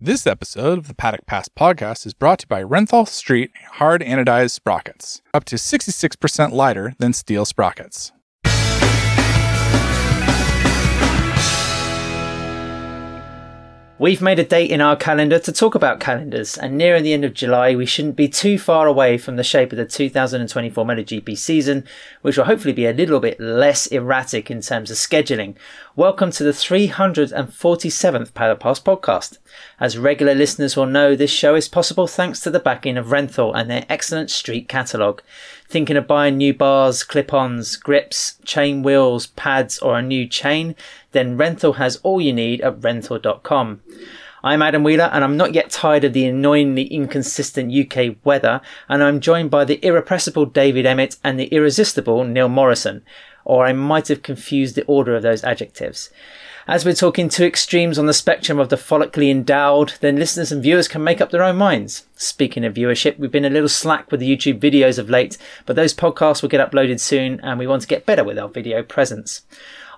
This episode of the Paddock Pass podcast is brought to you by Renthal Street Hard Anodized Sprockets, up to 66% lighter than steel sprockets. We've made a date in our calendar to talk about calendars, and nearing the end of July, we shouldn't be too far away from the shape of the 2024 MotoGP season, which will hopefully be a little bit less erratic in terms of scheduling. Welcome to the 347th Paddock Pass podcast. As regular listeners will know, this show is possible thanks to the backing of Renthal and their excellent street catalogue. Thinking of buying new bars, clip-ons, grips, chain wheels, pads, or a new chain? Then Renthal has all you need at renthal.com. I'm Adam Wheeler and I'm not yet tired of the annoyingly inconsistent UK weather and I'm joined by the irrepressible David Emmett and the irresistible Neil Morrison. Or I might have confused the order of those adjectives. As we're talking two extremes on the spectrum of the follically endowed, then listeners and viewers can make up their own minds. Speaking of viewership, we've been a little slack with the YouTube videos of late, but those podcasts will get uploaded soon and we want to get better with our video presence.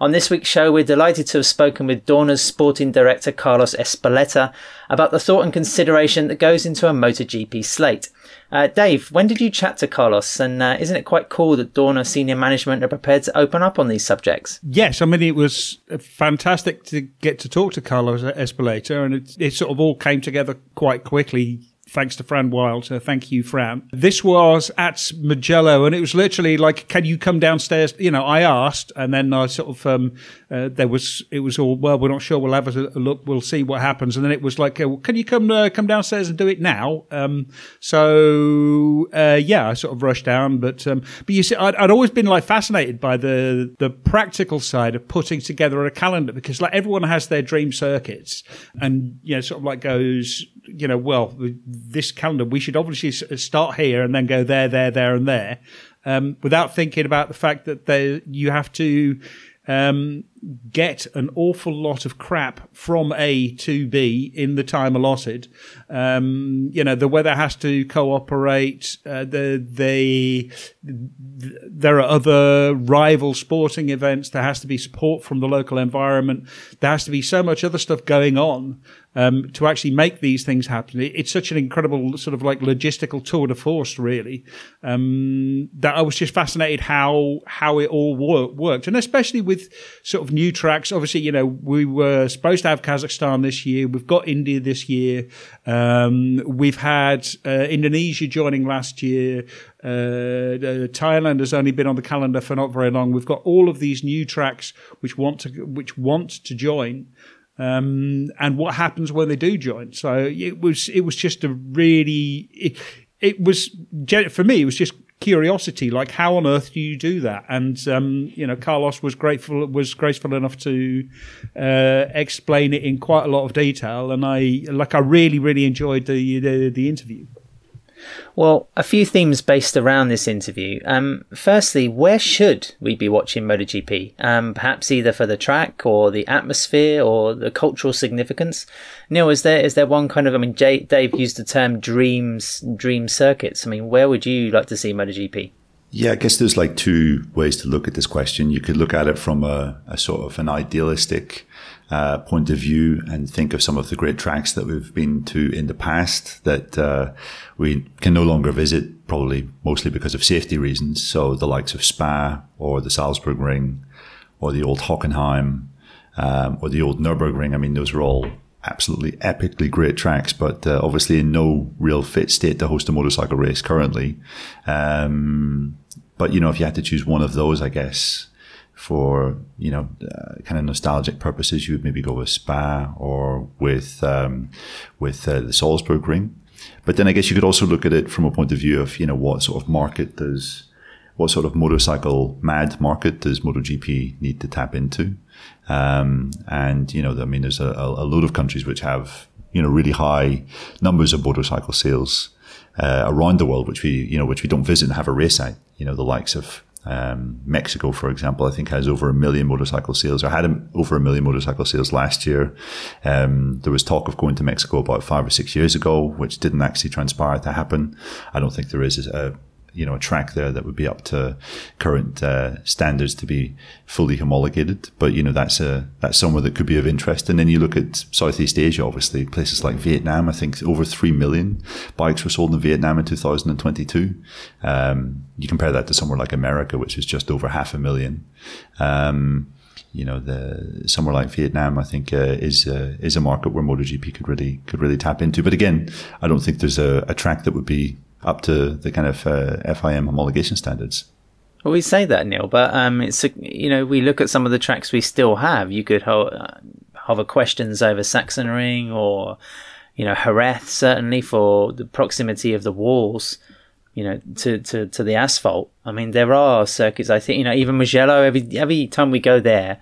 On this week's show, we're delighted to have spoken with Dorna's sporting director Carlos Ezpeleta about the thought and consideration that goes into a MotoGP slate. Uh, Dave, when did you chat to Carlos? And uh, isn't it quite cool that Dorna senior management are prepared to open up on these subjects? Yes, I mean it was fantastic to get to talk to Carlos Ezpeleta, and it, it sort of all came together quite quickly thanks to Fran Wild. So thank you, Fran. This was at Mugello, and it was literally like, "Can you come downstairs?" You know, I asked, and then I sort of um, uh, there was it was all well. We're not sure. We'll have a look. We'll see what happens. And then it was like, uh, "Can you come uh, come downstairs and do it now?" Um, so uh, yeah, I sort of rushed down, but um, but you see, I'd, I'd always been like fascinated by the the practical side of putting together a calendar because like everyone has their dream circuits, and you know, sort of like goes you know, well, this calendar, we should obviously start here and then go there, there, there, and there, um, without thinking about the fact that they, you have to um, get an awful lot of crap from A to B in the time allotted. Um, you know, the weather has to cooperate. Uh, the, the, there are other rival sporting events. There has to be support from the local environment. There has to be so much other stuff going on um, to actually make these things happen. It's such an incredible sort of like logistical tour de force, really, um, that I was just fascinated how how it all work, worked, and especially with sort of new tracks. Obviously, you know, we were supposed to have Kazakhstan this year. We've got India this year. Um, we've had uh, Indonesia joining last year. Uh, uh, Thailand has only been on the calendar for not very long. We've got all of these new tracks which want to which want to join um, and what happens when they do join. So it was it was just a really it, it was for me it was just curiosity like how on earth do you do that? And um, you know carlos was grateful was graceful enough to uh, explain it in quite a lot of detail. And i like i really really enjoyed the the, the interview well, a few themes based around this interview. Um, firstly, where should we be watching MotoGP? Um, perhaps either for the track or the atmosphere or the cultural significance. Neil, is there is there one kind of? I mean, Jay, Dave used the term dreams, dream circuits. I mean, where would you like to see MotoGP? Yeah, I guess there's like two ways to look at this question. You could look at it from a, a sort of an idealistic uh, point of view and think of some of the great tracks that we've been to in the past that uh, we can no longer visit, probably mostly because of safety reasons. So the likes of Spa or the Salzburg Ring or the old Hockenheim um, or the old Nürburgring. I mean, those are all absolutely epically great tracks, but uh, obviously in no real fit state to host a motorcycle race currently. Um, but you know, if you had to choose one of those, I guess for you know uh, kind of nostalgic purposes, you would maybe go with Spa or with um, with uh, the Salzburg Ring. But then I guess you could also look at it from a point of view of you know what sort of market does what sort of motorcycle mad market does MotoGP need to tap into? Um, and you know, I mean, there's a, a load of countries which have you know really high numbers of motorcycle sales uh, around the world, which we you know which we don't visit and have a race at. You know, the likes of um, Mexico, for example, I think has over a million motorcycle sales, or had a, over a million motorcycle sales last year. Um, there was talk of going to Mexico about five or six years ago, which didn't actually transpire to happen. I don't think there is a, you know a track there that would be up to current uh, standards to be fully homologated. But you know that's a that's somewhere that could be of interest. And then you look at Southeast Asia, obviously places like Vietnam. I think over three million bikes were sold in Vietnam in 2022. Um, you compare that to somewhere like America, which is just over half a million. Um, you know, the somewhere like Vietnam, I think uh, is uh, is a market where MotoGP could really could really tap into. But again, I don't think there's a, a track that would be up to the kind of uh, FIM homologation standards. Well, we say that, Neil, but um, it's you know we look at some of the tracks we still have. You could hold, uh, hover questions over Sachsenring or you know Jerez certainly for the proximity of the walls you know, to, to, to the asphalt. I mean, there are circuits. I think you know, even Mugello. Every every time we go there,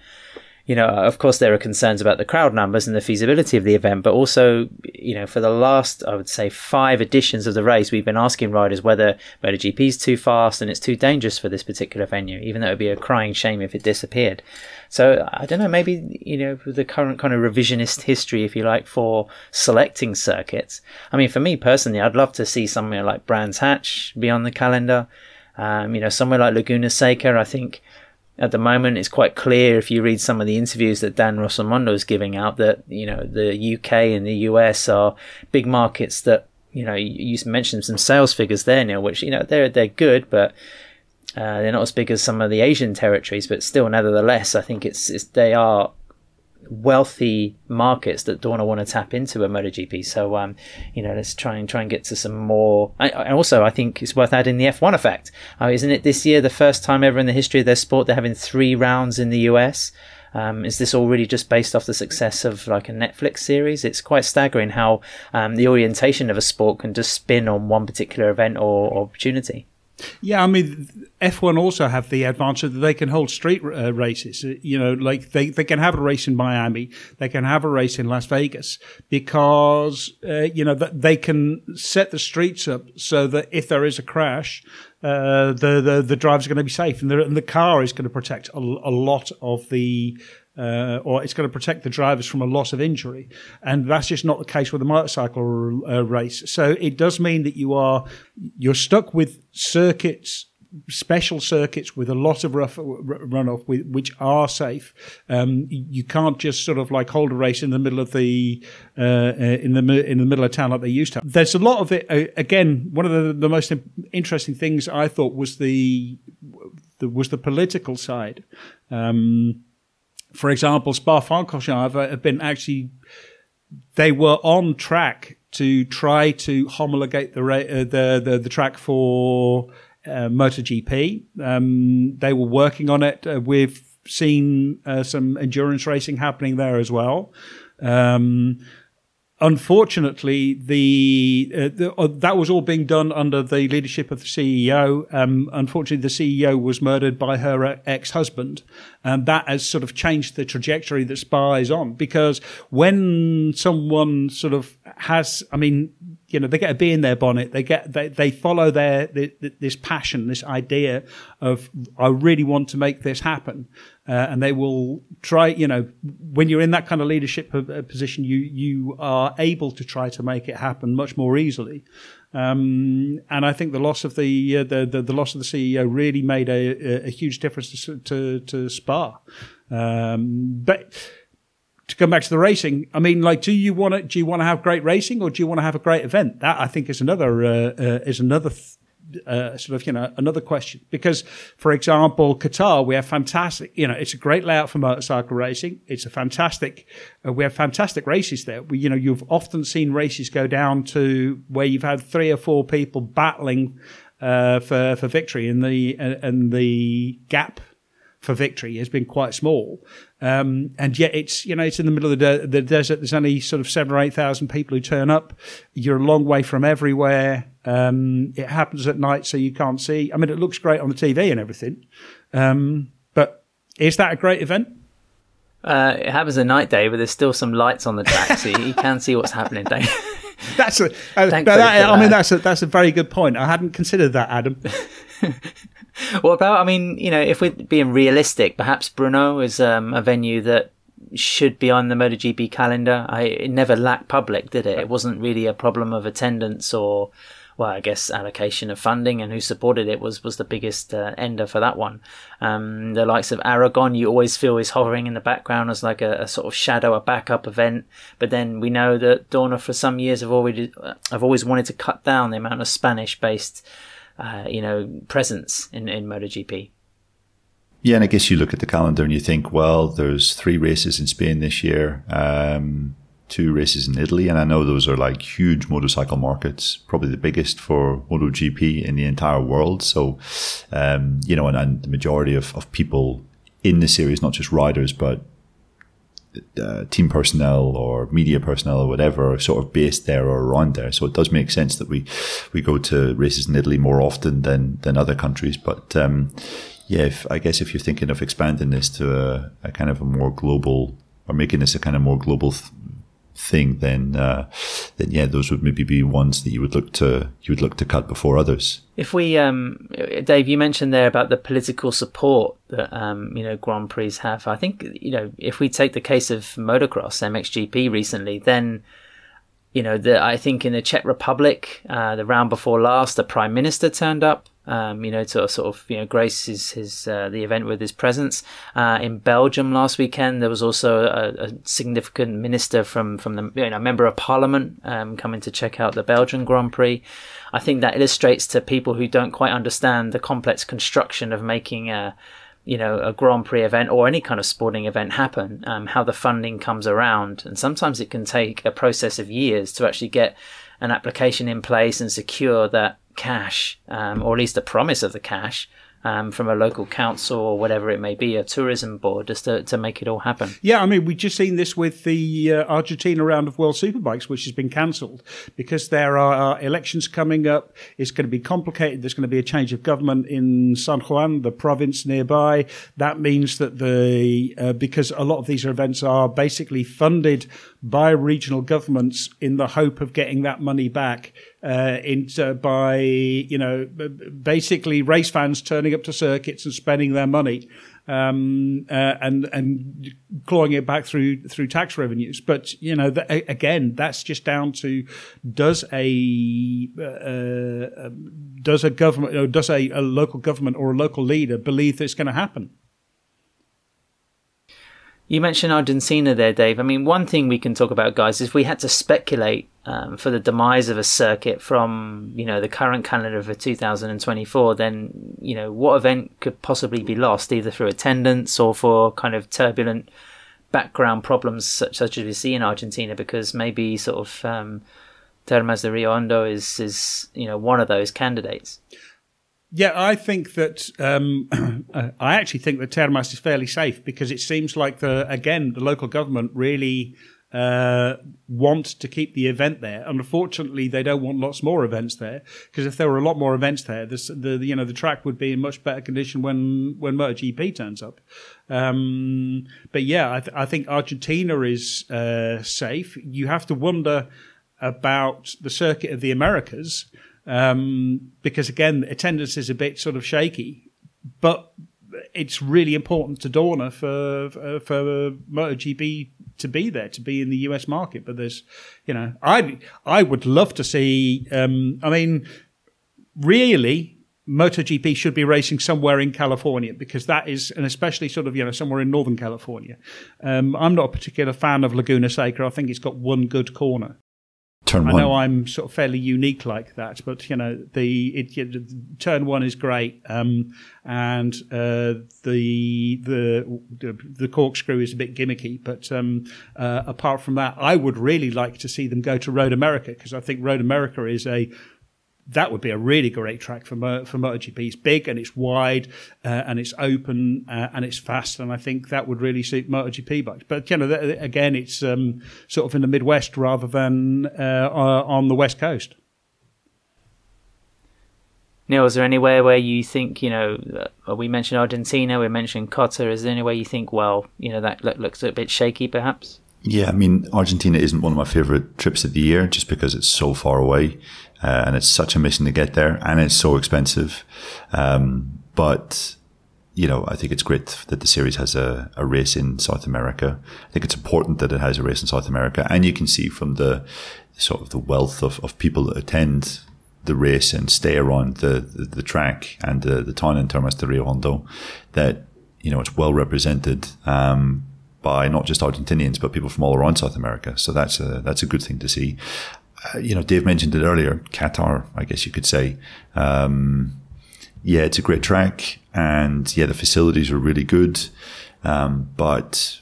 you know, of course, there are concerns about the crowd numbers and the feasibility of the event, but also, you know, for the last, I would say, five editions of the race, we've been asking riders whether MotoGP is too fast and it's too dangerous for this particular venue, even though it would be a crying shame if it disappeared. So I don't know, maybe, you know, the current kind of revisionist history, if you like, for selecting circuits. I mean, for me personally, I'd love to see somewhere like Brands Hatch be on the calendar. Um, you know, somewhere like Laguna Seca, I think at the moment it's quite clear if you read some of the interviews that Dan Rossomondo is giving out that you know the UK and the US are big markets that you know you mentioned some sales figures there Neil which you know they're they're good but uh, they're not as big as some of the Asian territories but still nevertheless I think it's, it's they are wealthy markets that Dorna want to tap into a MotoGP. So, um, you know, let's try and try and get to some more. And also, I think it's worth adding the F1 effect. Uh, isn't it this year the first time ever in the history of their sport they're having three rounds in the US? Um, is this all really just based off the success of like a Netflix series? It's quite staggering how um, the orientation of a sport can just spin on one particular event or, or opportunity. Yeah, I mean, F1 also have the advantage that they can hold street uh, races. Uh, you know, like they, they can have a race in Miami, they can have a race in Las Vegas because, uh, you know, they can set the streets up so that if there is a crash, uh, the, the, the driver's going to be safe and the, and the car is going to protect a, a lot of the uh, or it's going to protect the drivers from a loss of injury. And that's just not the case with a motorcycle uh, race. So it does mean that you are you're stuck with circuits. Special circuits with a lot of rough runoff, which are safe. Um, you can't just sort of like hold a race in the middle of the uh, uh in the in the middle of town like they used to. There's a lot of it. Uh, again, one of the, the most interesting things I thought was the, the was the political side. Um, for example, Spa-Francorchamps have been actually they were on track to try to homologate the uh, the, the, the track for uh, MotoGP. Um, they were working on it. Uh, we've seen uh, some endurance racing happening there as well. Um, unfortunately, the, uh, the uh, that was all being done under the leadership of the CEO. Um, unfortunately, the CEO was murdered by her ex-husband, and that has sort of changed the trajectory that Spa is on. Because when someone sort of has, I mean, you know, they get a bee in their bonnet. They get they they follow their this passion, this idea of I really want to make this happen, uh, and they will try. You know, when you're in that kind of leadership position, you you are able to try to make it happen much more easily. Um, and I think the loss of the, uh, the, the, the loss of the CEO really made a, a, huge difference to to, to Spa. Um, but to come back to the racing, I mean, like, do you want to do you want to have great racing or do you want to have a great event? That I think is another uh, uh, is another. Th- uh, sort of, you know, another question. Because, for example, Qatar, we have fantastic, you know, it's a great layout for motorcycle racing. It's a fantastic, uh, we have fantastic races there. We, you know, you've often seen races go down to where you've had three or four people battling uh, for for victory, and the and the gap for victory has been quite small. Um, and yet it's, you know, it's in the middle of the, de- the desert. There's only sort of seven or 8,000 people who turn up. You're a long way from everywhere. Um, it happens at night, so you can't see. I mean, it looks great on the TV and everything. Um, but is that a great event? Uh, it happens at night, Dave, but there's still some lights on the track, so you can see what's happening, Dave. that's a, uh, that, I mean, that's a, that's a very good point. I hadn't considered that, Adam. what about? I mean, you know, if we're being realistic, perhaps Brno is um, a venue that should be on the MotoGP calendar. I it never lacked public, did it? It wasn't really a problem of attendance or well, I guess allocation of funding and who supported it was was the biggest uh, ender for that one. Um, the likes of Aragon, you always feel is hovering in the background as like a, a, sort of shadow, a backup event. But then we know that Dorna for some years have already have always wanted to cut down the amount of Spanish based, uh, you know, presence in in MotoGP. Yeah, and I guess you look at the calendar and you think, well, there's three races in Spain this year. Um, two races in Italy, and I know those are like huge motorcycle markets, probably the biggest for MotoGP in the entire world. So, um, you know, and, and, the majority of, of people in the series, not just riders, but uh, team personnel or media personnel or whatever, are sort of based there or around there. So it does make sense that we we go to races in Italy more often than than other countries. But um, yeah, if, I guess if you're thinking of expanding this to a, a kind of a more global or making this a kind of more global th- thing, then uh, then yeah, those would maybe be ones that you would look to you would look to cut before others. If we, um, Dave, you mentioned there about the political support that um, you know Grand Prix have. I think you know if we take the case of motocross MXGP recently, then you know the, I think in the Czech Republic, uh, the round before last, the Prime Minister turned up um, you know, to sort of you know grace his, his uh, the event with his presence. Uh, in Belgium last weekend, there was also a, a, significant minister from from the you know member of parliament um, coming to check out the Belgian Grand Prix. I think that illustrates to people who don't quite understand the complex construction of making a you know a Grand Prix event or any kind of sporting event happen, um, how the funding comes around, and sometimes it can take a process of years to actually get an application in place and secure that cash, um, or at least a promise of the cash, um, from a local council or whatever it may be, a tourism board, just to, to make it all happen. Yeah, I mean, we've just seen this with the uh, Argentina round of World Superbikes, which has been cancelled because there are elections coming up. It's going to be complicated. There's going to be a change of government in San Juan, the province nearby. That means that the uh, because a lot of these events are basically funded by regional governments in the hope of getting that money back uh, into, by you know basically race fans turning up to circuits and spending their money um, uh, and and clawing it back through through tax revenues. But you know, the, again, that's just down to does a uh, uh, does a government does a, a local government or a local leader believe that it's going to happen? You mentioned Argentina there, Dave. I mean, one thing we can talk about, guys, is we had to speculate um, for the demise of a circuit from, you know, the current calendar for 2024, then, you know, what event could possibly be lost, either through attendance or for kind of turbulent background problems such, such as we see in Argentina, because maybe sort of um, Termas de Rio is, is, you know, one of those candidates. Yeah, I think that um, I actually think that Termas is fairly safe because it seems like the again the local government really uh, want to keep the event there. Unfortunately, they don't want lots more events there because if there were a lot more events there, this, the you know the track would be in much better condition when when MotoGP turns up. Um, but yeah, I, th- I, think Argentina is uh, safe. You have to wonder about the circuit of the Americas um, because again, attendance is a bit sort of shaky, but it's really important to Dorna for for, for MotoGP to be there, to be in the US market. But there's, you know, I I would love to see. Um, I mean, really. MotoGP should be racing somewhere in California because that is, and especially sort of, you know, somewhere in Northern California. Um, I'm not a particular fan of Laguna Seca. I think it's got one good corner. Turn I one. know I'm sort of fairly unique like that, but you know the it, it, turn one is great, um, and uh, the, the the corkscrew is a bit gimmicky. But um, uh, apart from that, I would really like to see them go to Road America because I think Road America is a that would be a really great track for for MotoGP. It's big and it's wide uh, and it's open uh, and it's fast, and I think that would really suit MotoGP bikes. But you know, th- again, it's um, sort of in the Midwest rather than uh, on the West Coast. Neil, is there anywhere where you think, you know, uh, we mentioned Argentina, we mentioned COTA. Is there any way you think, well, you know, that looks a bit shaky, perhaps? Yeah, I mean, Argentina isn't one of my favorite trips of the year just because it's so far away uh, and it's such a mission to get there and it's so expensive. Um, but, you know, I think it's great that the series has a, a, race in South America. I think it's important that it has a race in South America. And you can see from the sort of the wealth of, of people that attend the race and stay around the, the, the track and the, the town in Termas de Rio Hondo, that, you know, it's well represented, um, by not just Argentinians, but people from all around South America. So that's a, that's a good thing to see. Uh, you know, Dave mentioned it earlier, Qatar, I guess you could say. Um, yeah, it's a great track and yeah, the facilities are really good. Um, but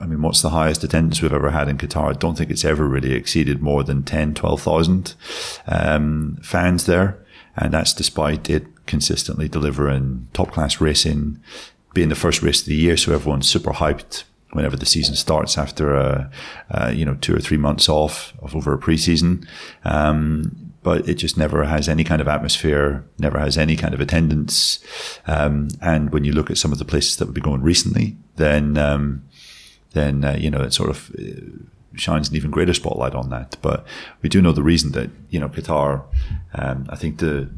I mean, what's the highest attendance we've ever had in Qatar? I don't think it's ever really exceeded more than 10, 12,000 um, fans there. And that's despite it consistently delivering top class racing, being the first race of the year. So everyone's super hyped whenever the season starts after, a, uh, you know, two or three months off of over a preseason. Um, but it just never has any kind of atmosphere, never has any kind of attendance. Um, and when you look at some of the places that we've been going recently, then, um, then uh, you know it sort of uh, shines an even greater spotlight on that. But we do know the reason that you know Qatar. Um, I think the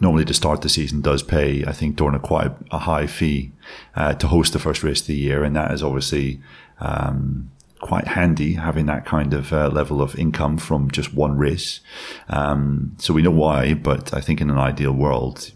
normally to start the season does pay. I think Dorna quite a high fee uh, to host the first race of the year, and that is obviously. Um, quite handy having that kind of uh, level of income from just one race. Um, so we know why, but I think in an ideal world,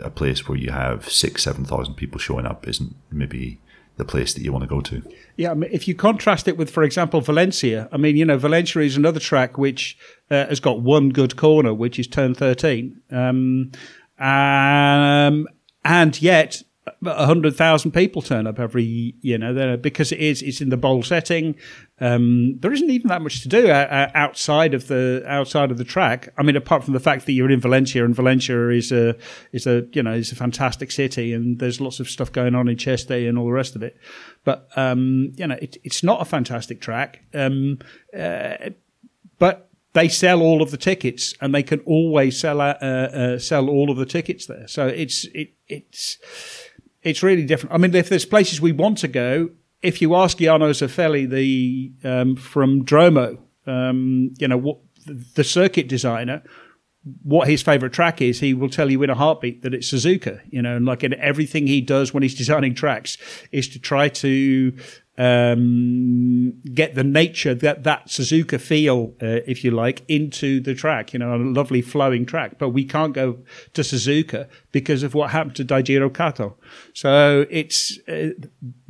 a place where you have six, seven thousand people showing up isn't maybe the place that you want to go to. Yeah, I mean, if you contrast it with, for example, Valencia, I mean, you know, Valencia is another track which uh, has got one good corner, which is turn 13. Um, um, and yet 100,000 people turn up every, you know, because it is, it's in the bowl setting. Um, there isn't even that much to do uh, outside of the, outside of the track. I mean, apart from the fact that you're in Valencia and Valencia is a, is a, you know, is a fantastic city and there's lots of stuff going on in Cheste and all the rest of it. But, um, you know, it, it's not a fantastic track. Um, uh, but they sell all of the tickets and they can always sell, uh, uh sell all of the tickets there. So it's, it, it's, it's really different. I mean, if there's places we want to go, if you ask Jarno Zaffelli, the um, from Dromo, um, you know what the circuit designer, what his favorite track is, he will tell you in a heartbeat that it's Suzuka. You know, and like in everything he does when he's designing tracks is to try to um, get the nature that that Suzuka feel, uh, if you like, into the track. You know, a lovely flowing track. But we can't go to Suzuka because of what happened to Daijiro Kato. So it's uh,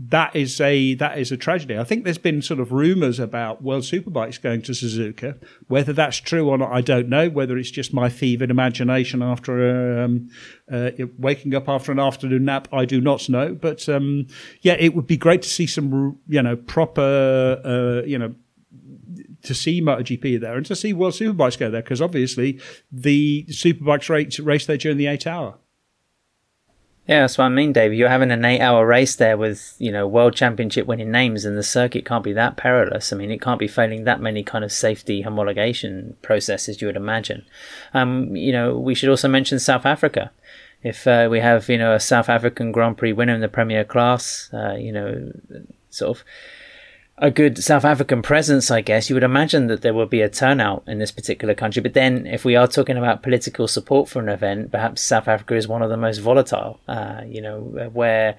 that is a that is a tragedy. I think there's been sort of rumours about World Superbikes going to Suzuka. Whether that's true or not, I don't know. Whether it's just my fevered imagination after um, uh, waking up after an afternoon nap, I do not know. But um, yeah, it would be great to see some you know proper uh, you know to see MotoGP there and to see World Superbikes go there because obviously the Superbikes race, race there during the eight hour. Yeah, that's what I mean, Dave. You're having an eight-hour race there with, you know, world championship winning names, and the circuit can't be that perilous. I mean, it can't be failing that many kind of safety homologation processes you would imagine. Um, you know, we should also mention South Africa. If uh, we have, you know, a South African Grand Prix winner in the Premier class, uh, you know, sort of a good South African presence, I guess, you would imagine that there will be a turnout in this particular country. But then, if we are talking about political support for an event, perhaps South Africa is one of the most volatile. Uh, you know, where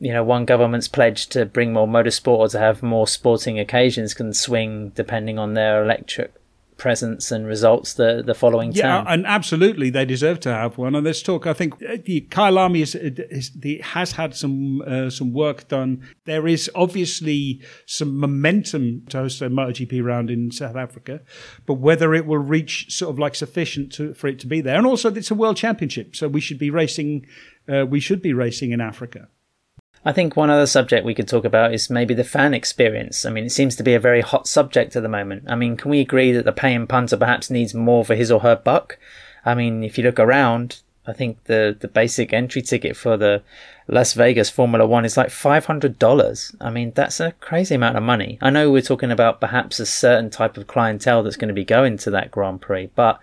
you know one government's pledge to bring more motorsport or to have more sporting occasions can swing depending on their electric presence and results the the following yeah, term. and absolutely they deserve to have one. And let's talk. I think uh, the Kyalami is, is the, has had some uh, some work done. There is obviously some momentum to host a MotoGP round in South Africa, but whether it will reach sort of like sufficient to, for it to be there, and also it's a world championship, so we should be racing. Uh, we should be racing in Africa. I think one other subject we could talk about is maybe the fan experience. I mean, it seems to be a very hot subject at the moment. I mean, can we agree that the paying punter perhaps needs more for his or her buck? I mean, if you look around, I think the, the basic entry ticket for the Las Vegas Formula One is like $500. I mean, that's a crazy amount of money. I know we're talking about perhaps a certain type of clientele that's going to be going to that Grand Prix, but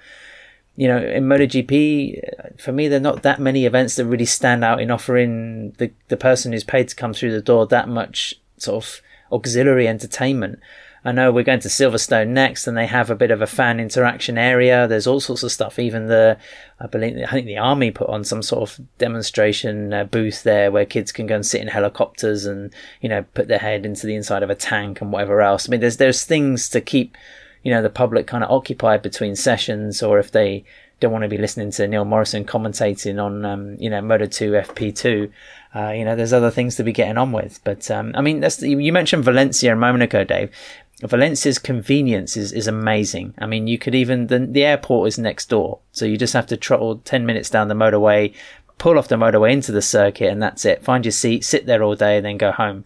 you know, in MotoGP, for me, there are not that many events that really stand out in offering the, the person who's paid to come through the door that much sort of auxiliary entertainment. I know we're going to Silverstone next, and they have a bit of a fan interaction area. There's all sorts of stuff. Even the, I believe, I think the army put on some sort of demonstration uh, booth there where kids can go and sit in helicopters and you know put their head into the inside of a tank and whatever else. I mean, there's there's things to keep you know the public kind of occupied between sessions or if they don't want to be listening to Neil Morrison commentating on, um, you know, Moto 2 FP2. Uh, you know, there's other things to be getting on with. But um, I mean, that's you mentioned Valencia a moment ago, Dave. Valencia's convenience is, is amazing. I mean, you could even the, the airport is next door, so you just have to trottle ten minutes down the motorway, pull off the motorway into the circuit, and that's it. Find your seat, sit there all day, and then go home.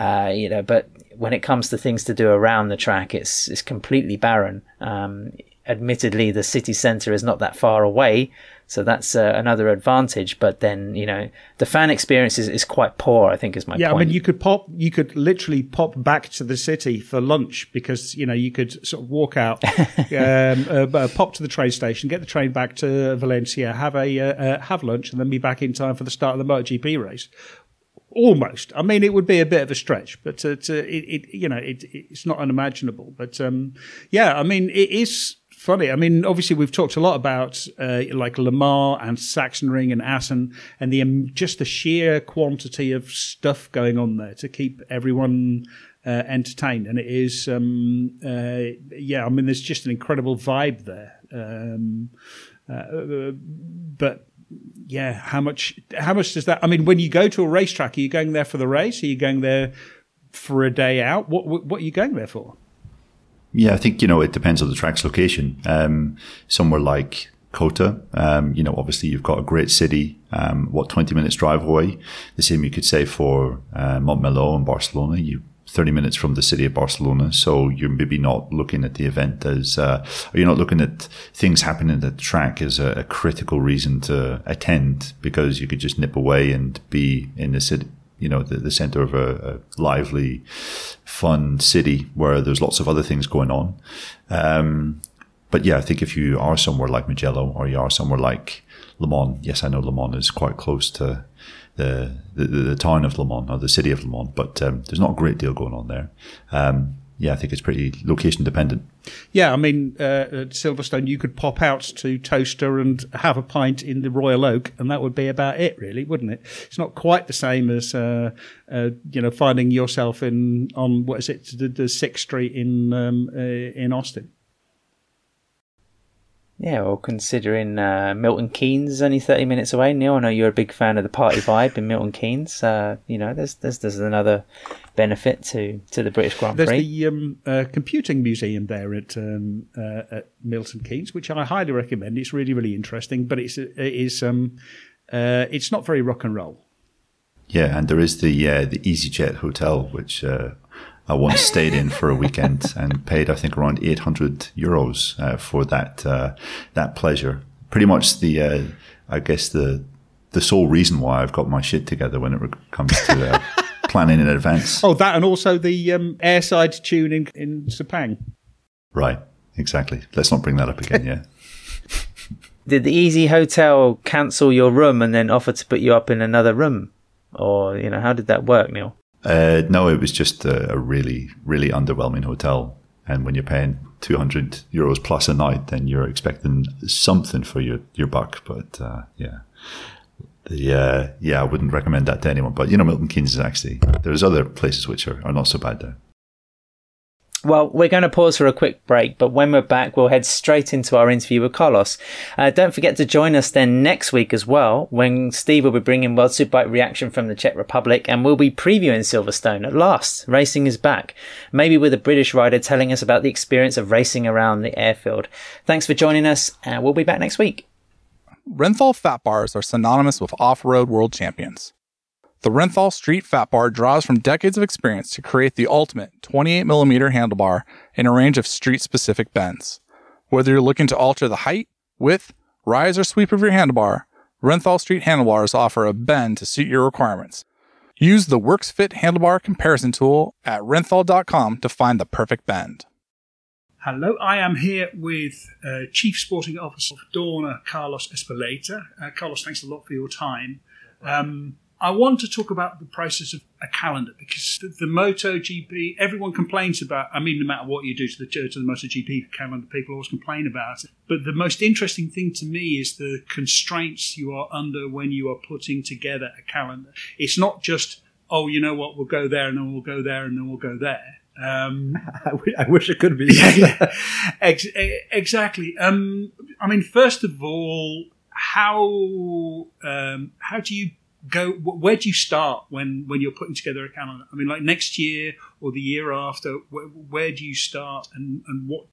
Uh, you know, but when it comes to things to do around the track, it's it's completely barren. Um, admittedly, the city centre is not that far away, so that's uh, another advantage. But then, you know, the fan experience is, is quite poor. I think is my yeah. Point. I mean, you could pop, you could literally pop back to the city for lunch because you know you could sort of walk out, um, uh, uh, pop to the train station, get the train back to Valencia, have a uh, uh, have lunch, and then be back in time for the start of the MotoGP race. Almost. I mean, it would be a bit of a stretch, but to, to, it, it, you know, it, it's not unimaginable. But um, yeah, I mean, it is funny. I mean, obviously we've talked a lot about uh, like Le Mans and Sachsenring and Assen and the um, just the sheer quantity of stuff going on there to keep everyone uh, entertained. And it is, um, uh, yeah, I mean, there's just an incredible vibe there. Um, uh, but yeah, how much? How much does that? I mean, when you go to a racetrack, are you going there for the race? Are you going there for a day out? What what are you going there for? Yeah, I think, you know, it depends on the track's location. Um, somewhere like COTA, um, you know, obviously you've got a great city, um, what, 20 minutes drive away. The same you could say for uh, Montmeló and Barcelona. You 30 minutes from the city of Barcelona. So you're maybe not looking at the event as, uh, you're not looking at things happening at the track as a, a, critical reason to attend because you could just nip away and be in the city, you know, the, the center of a, a, lively, fun city where there's lots of other things going on. Um, but yeah, I think if you are somewhere like Mugello or you are somewhere like Le Mans, yes, I know Le Mans is quite close to the the, the town of Le Mans or the city of Le Mans, but um, there's not a great deal going on there. Um, yeah, I think it's pretty location dependent. Yeah, I mean, uh, at Silverstone, you could pop out to Towcester and have a pint in the Royal Oak, and that would be about it, really, wouldn't it? It's not quite the same as uh, uh, you know finding yourself in on what is it, the, the Sixth Street in um, uh, in Austin. Yeah, well, considering uh, Milton Keynes is only thirty minutes away, Neil, I know you're a big fan of the party vibe in Milton Keynes. Uh, you know, there's there's there's another benefit to, to the British Grand Prix. There's the um, uh, computing museum there at um, uh, at Milton Keynes, which I highly recommend. It's really really interesting, but it's it is um, uh, it's not very rock and roll. Yeah, and there is the uh, the EasyJet hotel, which I once stayed in for a weekend and paid, I think, around 800 euros uh, for that uh, that pleasure. Pretty much the, uh, I guess the the sole reason why I've got my shit together when it comes to uh, planning in advance. Oh, that and also the um, airside tune in, in Sepang. Right, exactly. Let's not bring that up again. Yeah. Did the Easy Hotel cancel your room and then offer to put you up in another room, or you know how did that work, Neil? Uh, no, it was just a, a, really, really underwhelming hotel. And when you're paying 200 euros plus a night, then you're expecting something for your, your buck. But uh, yeah, the uh, yeah, I wouldn't recommend that to anyone. But you know, Milton Keynes is actually there's other places which are, are not so bad there. Well, we're going to pause for a quick break, but when we're back, we'll head straight into our interview with Carlos. Uh, don't forget to join us then next week as well, when Steve will be bringing World Superbike reaction from the Czech Republic, and we'll be previewing Silverstone. At last, racing is back, maybe with a British rider telling us about the experience of racing around the airfield. Thanks for joining us, and we'll be back next week. Renthal fat bars are synonymous with off-road world champions. The Renthal Street Fat Bar draws from decades of experience to create the ultimate 28mm handlebar in a range of street specific bends. Whether you're looking to alter the height, width, rise, or sweep of your handlebar, Renthal Street handlebars offer a bend to suit your requirements. Use the Works Fit handlebar comparison tool at renthal.com to find the perfect bend. Hello, I am here with uh, Chief Sporting Officer of Dorna, Carlos Ezpeleta. Uh, Carlos, thanks a lot for your time. Um, I want to talk about the process of a calendar because the, the MotoGP, everyone complains about. I mean, no matter what you do to the to the MotoGP calendar, people always complain about it. But the most interesting thing to me is the constraints you are under when you are putting together a calendar. It's not just oh, you know what, we'll go there and then we'll go there and then we'll go there. Um, I, wish it could be. Ex- exactly. Um, I mean, first of all, how um, how do you go? Where do you start when when you're putting together a calendar? I mean, like next year or the year after. Where, where do you start, and and what?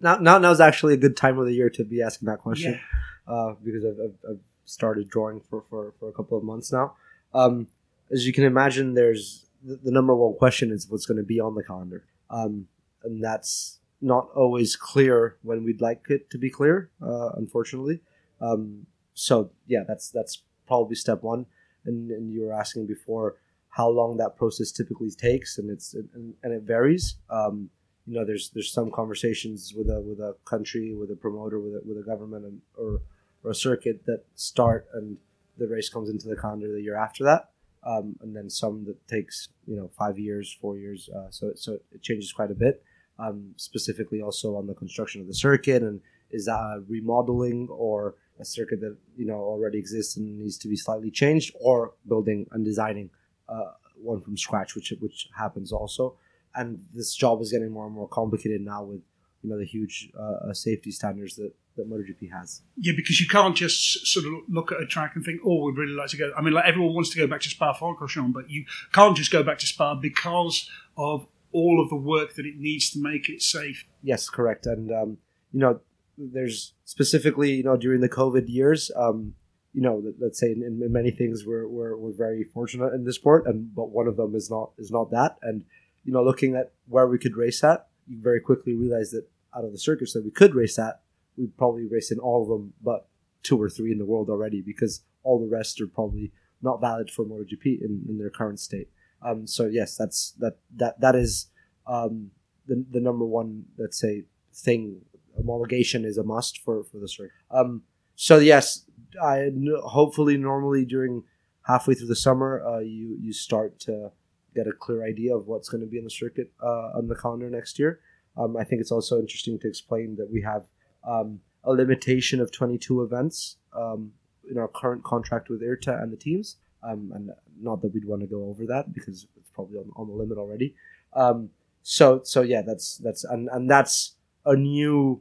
now, now, now's actually a good time of the year to be asking that question Yeah. uh, because I've, I've, I've started drawing for, for, for a couple of months now. Um, as you can imagine, there's the, the number one question is what's going to be on the calendar, um, and that's not always clear when we'd like it to be clear. Uh, unfortunately, um, so yeah, that's that's probably step one. And, and you were asking before how long that process typically takes, and it's and, and it varies. Um, you know, there's there's some conversations with a with a country, with a promoter, with a, with a government, and, or or a circuit that start and the race comes into the calendar the year after that, um, and then some that takes you know five years, four years. Uh, so so it changes quite a bit. Um, specifically, also on the construction of the circuit, and is that remodeling or a circuit that you know already exists and needs to be slightly changed, or building and designing uh, one from scratch, which which happens also and this job is getting more and more complicated now with you know the huge uh, uh, safety standards that that MotoGP has. Yeah, because you can't just sort of look at a track and think, "Oh, we'd really like to go." I mean, like everyone wants to go back to Spa-Francorchamps, but you can't just go back to Spa because of all of the work that it needs to make it safe. Yes, correct. And um, you know, there's specifically you know during the COVID years, um, you know, let- let's say in, in many things we're, we're we're very fortunate in this sport, and but one of them is not is not that. And you know, looking at where we could race at, you very quickly realize that out of the circuits that we could race at, we'd probably race in all of them, but two or three in the world already, because all the rest are probably not valid for MotoGP in, in their current state. Um, so yes, that's that that that is um, the the number one let's say thing. Homologation is a must for for the circuit. Um, so yes, I hopefully normally during halfway through the summer, uh, you you start to get a clear idea of what's going to be in the circuit uh, on the calendar next year. Um, I think it's also interesting to explain that we have um, a limitation of 22 events um, in our current contract with IRTA and the teams. Um, and not that we'd want to go over that because it's probably on, on the limit already. Um, so so yeah, that's that's and, and that's a new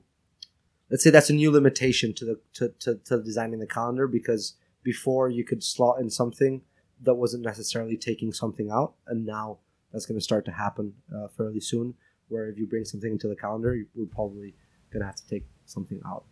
let's say that's a new limitation to the to, to, to designing the calendar because before you could slot in something that wasn't necessarily taking something out and now that's going to start to happen uh, fairly soon where if you bring something into the calendar you- we're probably going to have to take something out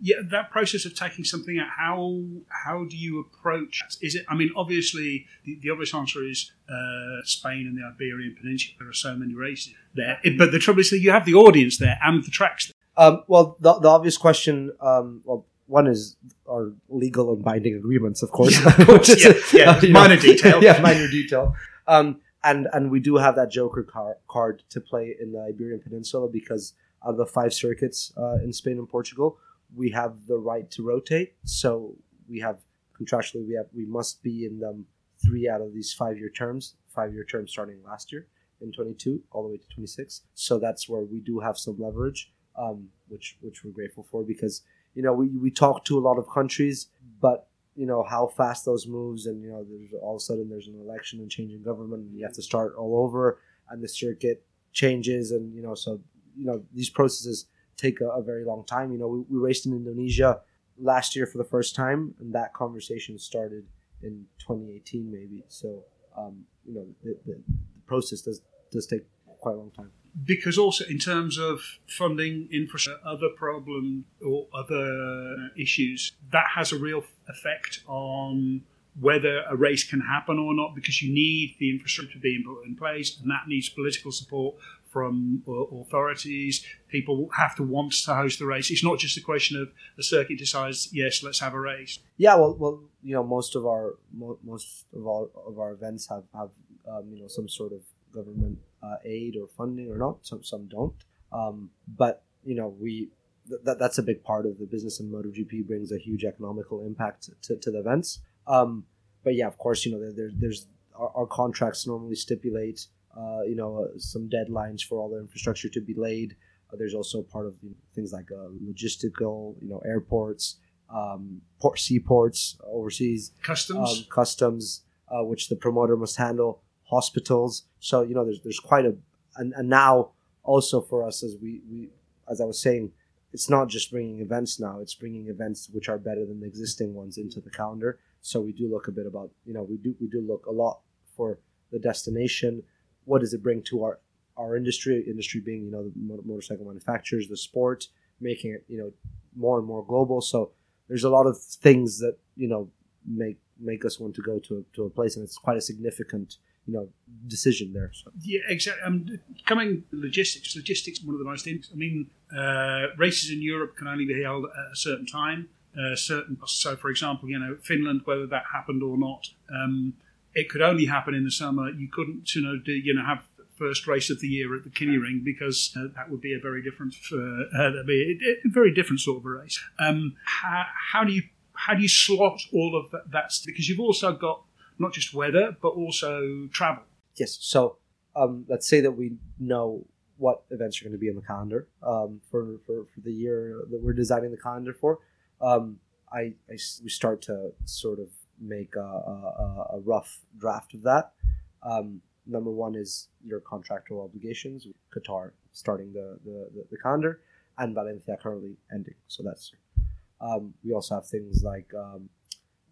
Yeah, that process of taking something out. How how do you approach? Is it? I mean, obviously, the, the obvious answer is uh, Spain and the Iberian Peninsula. There are so many races there, but the trouble is that you have the audience there and the tracks. There. um, well the, the obvious question um, well one is our legal and binding agreements of course, Yeah, of course, yeah, yeah, you minor detail. yeah minor detail um, and and we do have that joker car- card to play in the iberian peninsula because out of the five circuits uh, in spain and portugal we have the right to rotate. So we have contractually we have we must be in them three out of these five year terms five year terms starting last year in 22 all the way to 26 so that's where we do have some leverage um, which which we're grateful for because you know we, we talk to a lot of countries but you know how fast those moves and you know there's all of a sudden there's an election and change in government and you have to start all over and the circuit changes and you know so you know these processes take a, a very long time. You know we, we raced in indonesia last year for the first time and that conversation started in 2018 maybe. So um, you know the, the, process does does take quite a long time. Because also in terms of funding, infrastructure, other problem or other issues, that has a real effect on whether a race can happen or not. Because you need the infrastructure being put in place, and that needs political support from uh, authorities. People have to want to host the race. It's not just a question of the circuit decides, yes, let's have a race. Yeah, well, well, you know, most of our mo- most of our of our events have have um, you know some sort of government uh, aid or funding or not. Some some don't. Um, but you know, we th- that that's a big part of the business, and MotoGP brings a huge economical impact to, to the events. Um, but yeah, of course, you know, there, there, there's our, our contracts normally stipulate uh, you know uh, some deadlines for all the infrastructure to be laid. Uh, there's also part of you know, things like uh, logistical, you know, airports um, port, seaports overseas, Customs. um, customs, uh, which the promoter must handle, hospitals. So you know, there's there's quite a, and and now also for us as we we as I was saying, it's not just bringing events now; it's bringing events which are better than the existing ones into the calendar. So we do look a bit about you know we do we do look a lot for the destination. What does it bring to our our industry? Industry being you know the motorcycle manufacturers, the sport, making it you know more and more global. So there's a lot of things that you know make make us want to go to a, to a place, and it's quite a significant you know decision there. So. Yeah, exactly. Um, coming logistics, logistics one of the most. I mean, uh, races in Europe can only be held at a certain time. Uh, certain so, for example, you know, Finland, whether that happened or not, um, it could only happen in the summer. You couldn't, you know, do, you know, have first race of the year at the KymiRing because uh, that would be a very different, uh, uh, be a, a, very different sort of a race. Um, how, how, do you how do you slot all of that? That's because you've also got not just weather but also travel. Yes. So um, let's say that we know what events are going to be in the calendar um, for, for, for the year that we're designing the calendar for. Um, I, I, we start to sort of make a, a, a rough draft of that. Um, number one is your contractual obligations. Qatar starting the, the, the, the calendar, and Valencia currently ending. So that's. Um, we also have things like um,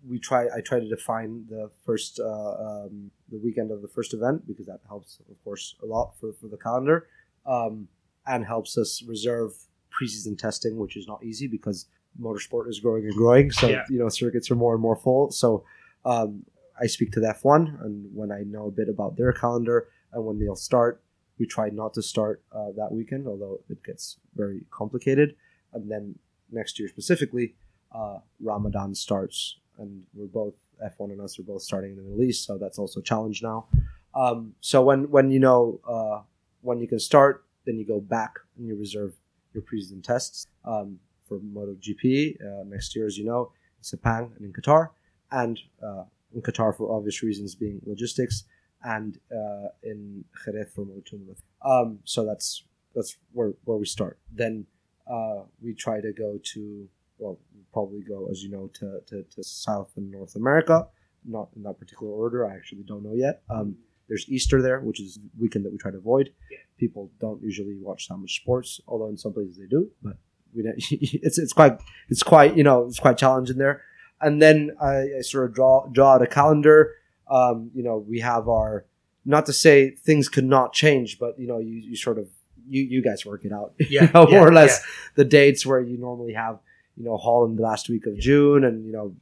we try. I try to define the first uh, um, the weekend of the first event because that helps, of course, a lot for, for the calendar, um, and helps us reserve preseason testing, which is not easy because motorsport is growing and growing. So yeah. you know circuits are more and more full. So um, I speak to the F1, and when I know a bit about their calendar and when they'll start, we try not to start uh, that weekend, although it gets very complicated. And then next year specifically, uh, Ramadan starts, and we're both F1 and us are both starting in the Middle East, so that's also a challenge now. Um, so when when you know uh, when you can start, then you go back and you reserve your preseason tests um, for MotoGP uh, next year, as you know, in Sepang and in Qatar, and uh, in Qatar for obvious reasons being logistics, and uh, in Jerez for Motumla. Um, so that's that's where, where we start. Then uh, we try to go to well, probably go as you know to, to, to, South and North America, not in that particular order. I actually don't know yet. Um, there's Easter there, which is weekend that we try to avoid. Yeah. People don't usually watch that much sports, although in some places they do. But we it's it's quite it's quite you know it's quite challenging there and then I, I sort of draw draw out a calendar. Um, you know, we have our not to say things could not change, but you know, you, you sort of you you guys work it out, yeah, you know, yeah, more or less yeah. the dates where you normally have you know Holland the last week of June, and you know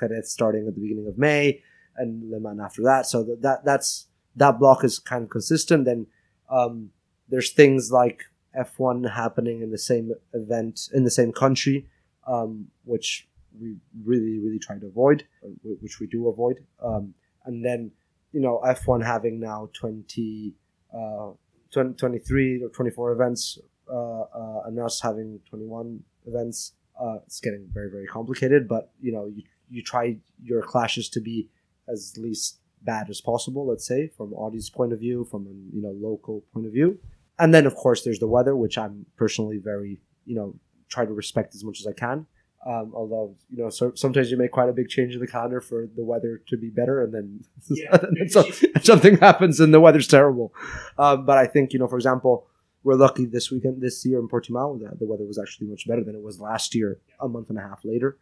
Jerez starting at the beginning of May, and Le Mans after that. So that, that that's that block is kind of consistent. Then um, there's things like F1 happening in the same event in the same country, um, which we really really try to avoid, uh, which we do avoid. Um, and then you know F1 having now 20, uh, 20 23 or 24 events uh, uh, and us having 21 events, uh, it's getting very very complicated. But you know you you try your clashes to be as least bad as possible. Let's say from audience point of view, from a you know local point of view, and then of course there's the weather, which I'm personally very you know try to respect as much as I can. Um, although you know, so sometimes you make quite a big change in the calendar for the weather to be better, and then, yeah. and then so, something happens and the weather's terrible. Um, but I think you know, for example, we're lucky this weekend, this year in Portimao, that the weather was actually much better than it was last year, a month and a half later.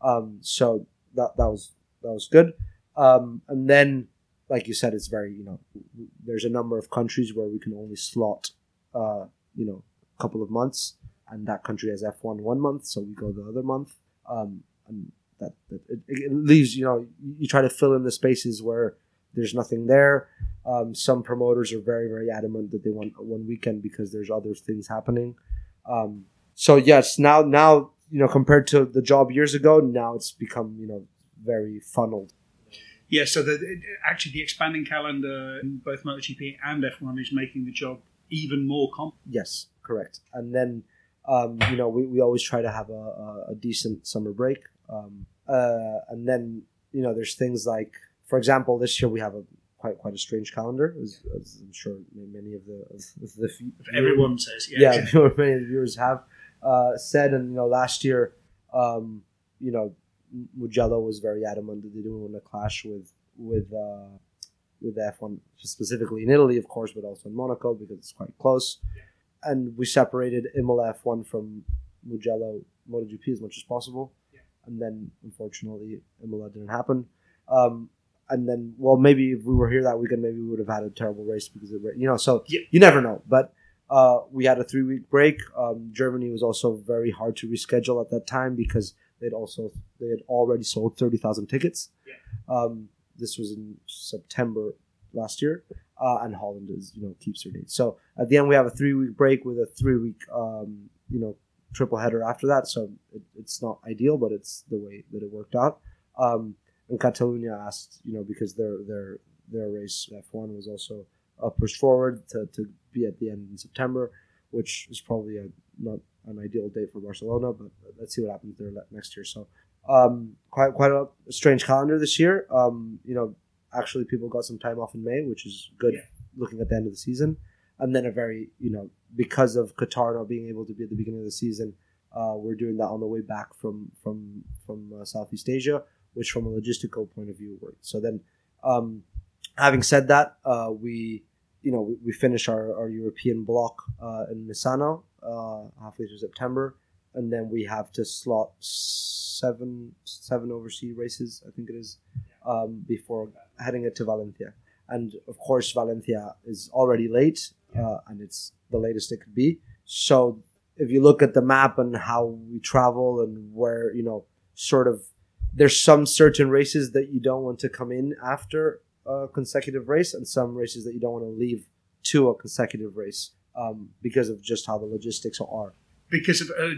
Um, so that that was that was good. Um, and then, like you said, it's very you know, there's a number of countries where we can only slot, uh, you know, a couple of months and that country has F1 one month, so we go the other month. Um, and that, that it, it, leaves, you know, you try to fill in the spaces where there's nothing there. Um, some promoters are very, very adamant that they want one weekend because there's other things happening. Um, so yes, now, now, you know, compared to the job years ago, now it's become, you know, very funneled. Yeah, so the, actually the expanding calendar in both MotoGP and F1 is making the job even more comp. Yes, correct. And then um, you know, we, we always try to have a, a, decent summer break. Um, uh, and then, you know, there's things like, for example, this year we have a quite quite a strange calendar, as, as I'm sure many of the, of the everyone says, yeah, yeah, many of the viewers have uh, said. And you know, last year, um, you know, Mugello was very adamant that they didn't want to clash with with uh, with F1 specifically in Italy, of course, but also in Monaco because it's quite close. And we separated Imola F1 from Mugello MotoGP as much as possible. And then, unfortunately, Imola didn't happen. Um, and then, well, maybe if we were here that weekend, maybe we would have had a terrible race because of you know. So Yeah. you never know. But uh, we had a three week break. Um, Germany was also very hard to reschedule at that time because they'd also they had already sold thirty thousand tickets. Um, this was in September last year, uh, and Holland is you know keeps their date. So at the end, we have a three week break with a three week um, you know triple header after that. So it, it's not ideal, but it's the way that it worked out. Um, and Catalonia asked, you know, because their their their race F1 was also uh, pushed forward to, to be at the end in September, which is probably a, not an ideal date for Barcelona, but let's see what happens there next year. So um, quite quite a strange calendar this year. Um, you know, actually people got some time off in May, which is good Yeah. looking at the end of the season, and then a very you know because of Qatar not being able to be at the beginning of the season, uh, we're doing that on the way back from from from uh, Southeast Asia, which from a logistical point of view worked. So then, um, having said that, uh, we you know we, we finish our, our European block uh, in Misano uh, halfway through September, and then we have to slot seven seven overseas races, I think it is, um, before heading it to Valencia. And of course, Valencia is already late, uh, and it's the latest it could be. So if you look at the map and how we travel and where you know, sort of, there's some certain races that you don't want to come in after a consecutive race, and some races that you don't want to leave to a consecutive race um, because of just how the logistics are. Because of uh,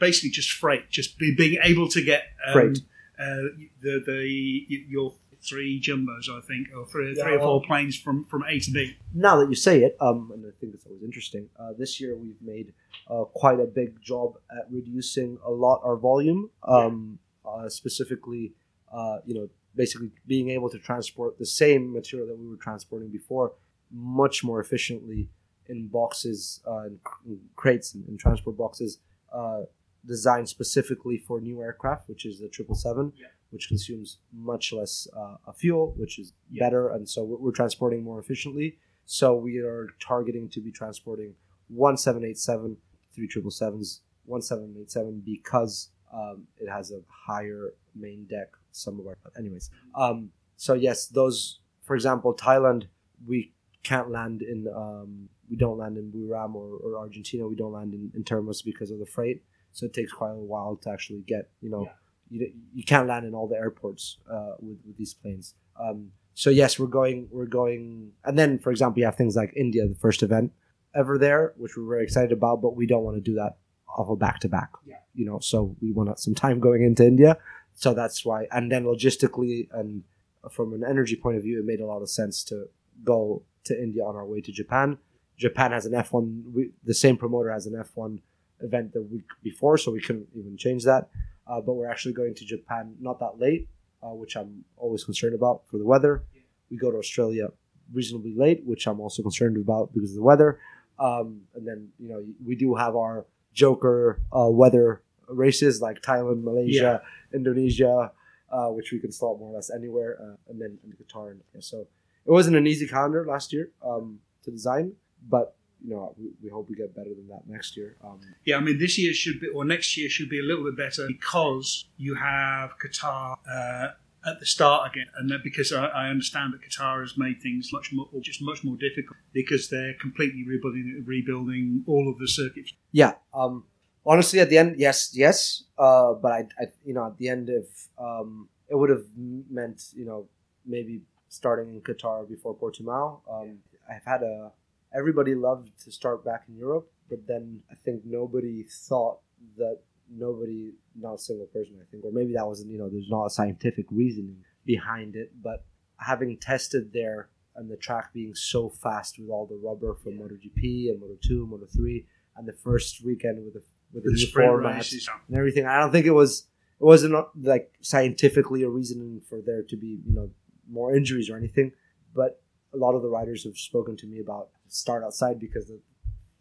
basically just freight, just be, being able to get um, Freight. Uh, the the your three jumbos, I think, or three, Yeah, three or well- four planes from from A to B. now that you say it, um, and I think it's always interesting. Uh, this year we've made uh, quite a big job at reducing a lot our volume, um, uh, specifically, uh, you know, basically being able to transport the same material that we were transporting before much more efficiently in boxes, uh, in, crates, and, and transport boxes uh, designed specifically for new aircraft, which is the triple seven. Yeah. Which consumes much less uh, fuel, which is Yeah. better, and so we're, we're transporting more efficiently. So we are targeting to be transporting one seven eight seven, three triple sevens, one seven eight seven because um, it has a higher main deck. Some of our, anyways. Um, so yes, those. For example, Thailand, we can't land in. Um, we don't land in Buriram or, or Argentina. We don't land in, in Termas because of the freight. So it takes quite a while to actually get. You know, you, you can't land in all the airports uh, with with these planes. Um, so yes, we're going, we're going, and then for example, you have things like India, the first event ever there, which we're very excited about, but we don't want to do that off a back to back. You know, so we want some time going into India. So that's why, and then logistically and from an energy point of view, it made a lot of sense to go to India on our way to Japan. Japan has an F1, we, the same promoter has an F1 event the week before, so we couldn't even change that. Uh, but we're actually going to Japan not that late, uh, which I'm always concerned about for the weather. We go to Australia reasonably late, which I'm also concerned about because of the weather. Um, and then you know we do have our Joker uh, weather races like Thailand, Malaysia, Indonesia, uh, which we can slot more or less anywhere, uh, and then in Qatar. And, yeah, so it wasn't an easy calendar last year um, to design, but you know we, we hope we get better than that next year. Um, Yeah, I mean, this year should be, or next year should be a little bit better because you have Qatar uh, at the start again, and that because I, I understand that Qatar has made things much more, or just much more difficult because they're completely rebuilding, rebuilding all of the circuits. yeah um honestly at the end yes yes uh but i, I you know at the end if um it would have meant you know maybe starting in qatar before portimao um i've had a everybody loved to start back in europe but then i think nobody thought that nobody not a single person i think or maybe that wasn't you know there's not a scientific reasoning behind it but having tested there and the track being so fast with all the rubber from MotoGP and Moto2, Moto3, and the first weekend with the with the The new format and everything. I don't think it was it wasn't uh, like scientifically a reasoning for there to be you know more injuries or anything. But a lot of the riders have spoken to me about start outside because the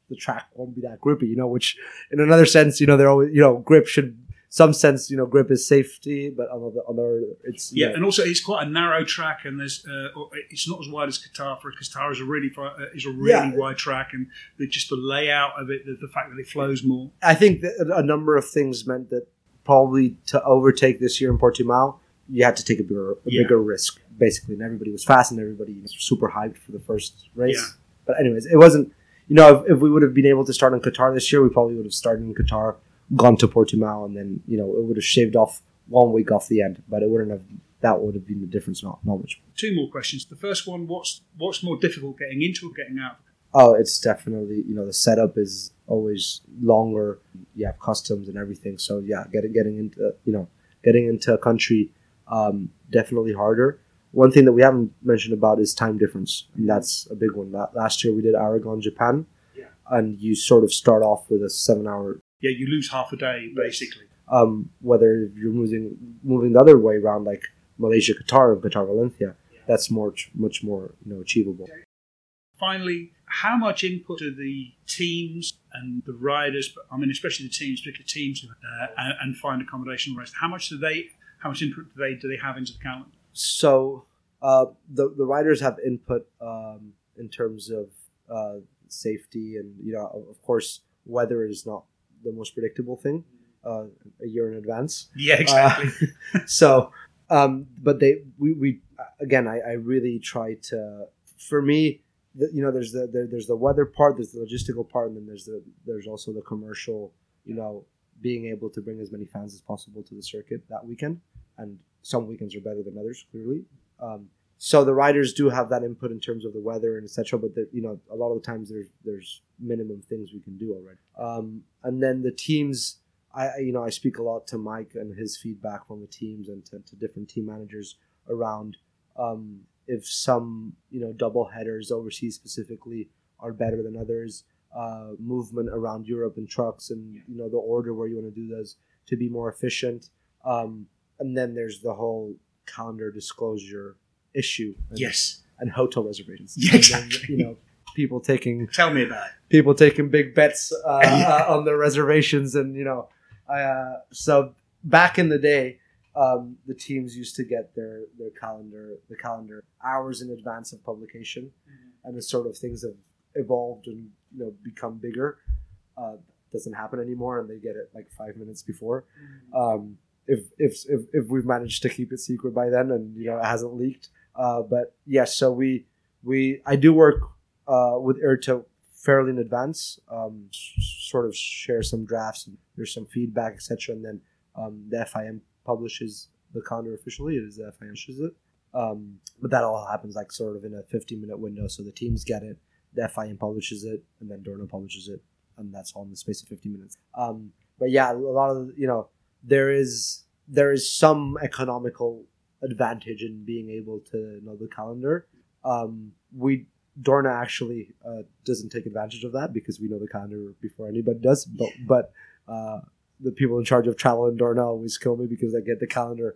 the track won't be that grippy, you know. Which in another sense, you know, they're always you know grip should some sense, you know, grip is safety, but on the other, it's Yeah, know, and also it's quite a narrow track, and there's uh, it's not as wide as Qatar. For Qatar is a really uh, is a really Yeah. wide track, and the, just the layout of it, the, the fact that it flows more. I think that a number of things meant that probably to overtake this year in Portimao, you had to take a bigger, a Yeah. bigger risk, basically. And everybody was fast and everybody was super hyped for the first race. Yeah. But anyways, it wasn't. You know, if, if we would have been able to start in Qatar this year, we probably would have started in Qatar, gone to Portimao, and then you know it would have shaved off one week off the end. But it wouldn't have. That would have been the difference, not not much. Two more questions. The first one: what's what's more difficult, getting into or getting out? Oh, it's definitely you know the setup is always longer. You have customs and everything, so yeah, getting getting into you know getting into a country um, definitely harder. One thing that we haven't mentioned about is time difference, and that's a big one. Last year we did Aragon, Japan, Yeah. and you sort of start off with a seven-hour. Yeah, you lose half a day basically. Um, whether you're moving moving the other way around, like Malaysia, Qatar, and Qatar, Valencia, that's more much more you know achievable. Finally, how much input do the teams and the riders, but I mean especially the teams, particularly teams, uh, and, and find accommodation and rest? How much do they? How much input do they do they have into the calendar? So uh, the the riders have input um, in terms of uh, safety, and you know, of- course, weather is not the most predictable thing uh, a year in advance. Yeah, exactly. Uh, so, um, but they we, we again, I, I really try to. For me, the, you know, there's the there, there's the weather part, there's the logistical part, and then there's the there's also the commercial. You know, being able to bring as many fans as possible to the circuit that weekend, and some weekends are better than others, clearly. Um, so the riders do have that input in terms of the weather and etc. But the, you know, a lot of the times there's there's minimum things we can do already. Um, and then the teams, I you know I speak a lot to Mike and his feedback from the teams and to, to different team managers around um, if some you know double headers overseas specifically are better than others. Uh, movement around Europe and trucks and you know the order where you want to do those to be more efficient. Um, and then there's the whole calendar disclosure issue. And, yes. and hotel reservations. Yeah, And then, exactly. you know, people taking Tell me about it. people taking big bets uh, uh, on the reservations, and you know, uh, so back in the day, um, the teams used to get their their calendar the calendar hours in advance of publication, and the sort of things have evolved and you know become bigger. Uh, doesn't happen anymore, and they get it like five minutes before. Um, if, if if if we've managed to keep it secret by then, and you know it hasn't leaked. Uh, but yes, so we we I do work uh, with IRTA fairly in advance, um, sort of share some drafts and there's some feedback, etc. And then um, the FIM publishes the calendar officially. It is the FIM publishes it, um, but that all happens like sort of in a 15 minute window. So the teams get it, the FIM publishes it, and then Dorna publishes it, and that's all in the space of 15 minutes. Um, but yeah, a lot of you know there is there is some economical advantage in being able to know the calendar. Um, we Dorna actually uh, doesn't take advantage of that because we know the calendar before anybody does. But but uh, the people in charge of travel in Dorna always kill me because I get the calendar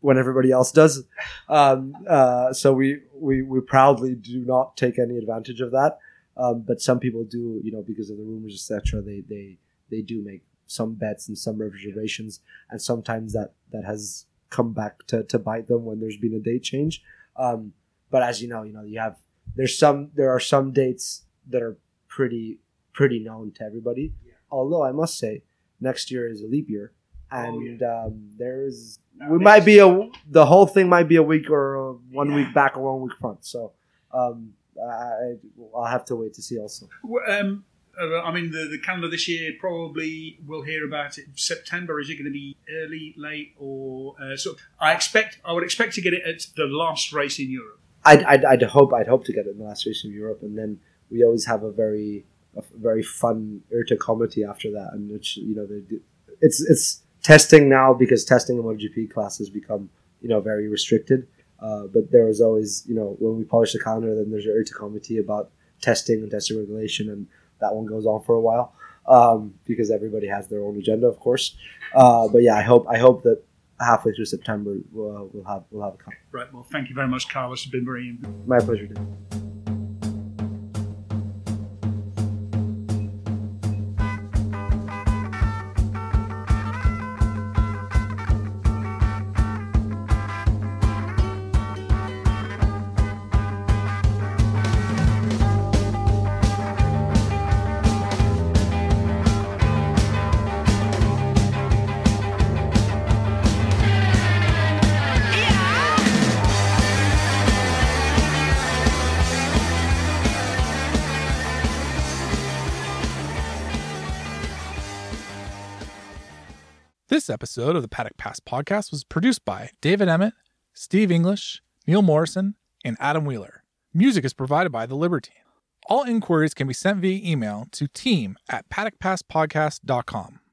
when everybody else does. Um, uh, so we, we we proudly do not take any advantage of that. Um, but some people do, you know, because of the rumors, etc. They they they do make some bets and some reservations, and sometimes that that has come back to, to bite them when there's been a date change. Um, but as you know, you know you have there's some there are some dates that are pretty pretty known to everybody. Although I must say, next year is a leap year, and um, there is we might be a the whole thing might be a week or a one week back or one week front. So um, I, I'll have to wait to see also. Um, uh, I mean, the, the calendar this year probably we'll hear about it September. Is it going to be early, late, or uh, so? I expect I would expect to get it at the last race in Europe. I'd, I'd, I'd hope I'd hope to get it in the last race in Europe, and then we always have a very a very fun IRTA committee after that, and which you know do, it's it's testing now because testing in MotoGP class has become you know very restricted. Uh, but there was always you know when we publish the calendar, then there's an IRTA committee about testing and testing regulation, and that one goes on for a while um, because everybody has their own agenda, of course. Uh, but yeah, I hope I hope that halfway through September we'll, we'll have we'll have a con- Right. Well, thank you very much, Carlos. It's been very. my pleasure. Dave. This episode of the Paddock Pass podcast was produced by David Emmett, Steve English, Neil Morrison, and Adam Wheeler. Music is provided by The Libertine. All inquiries can be sent via email to team at paddockpasspodcast.com.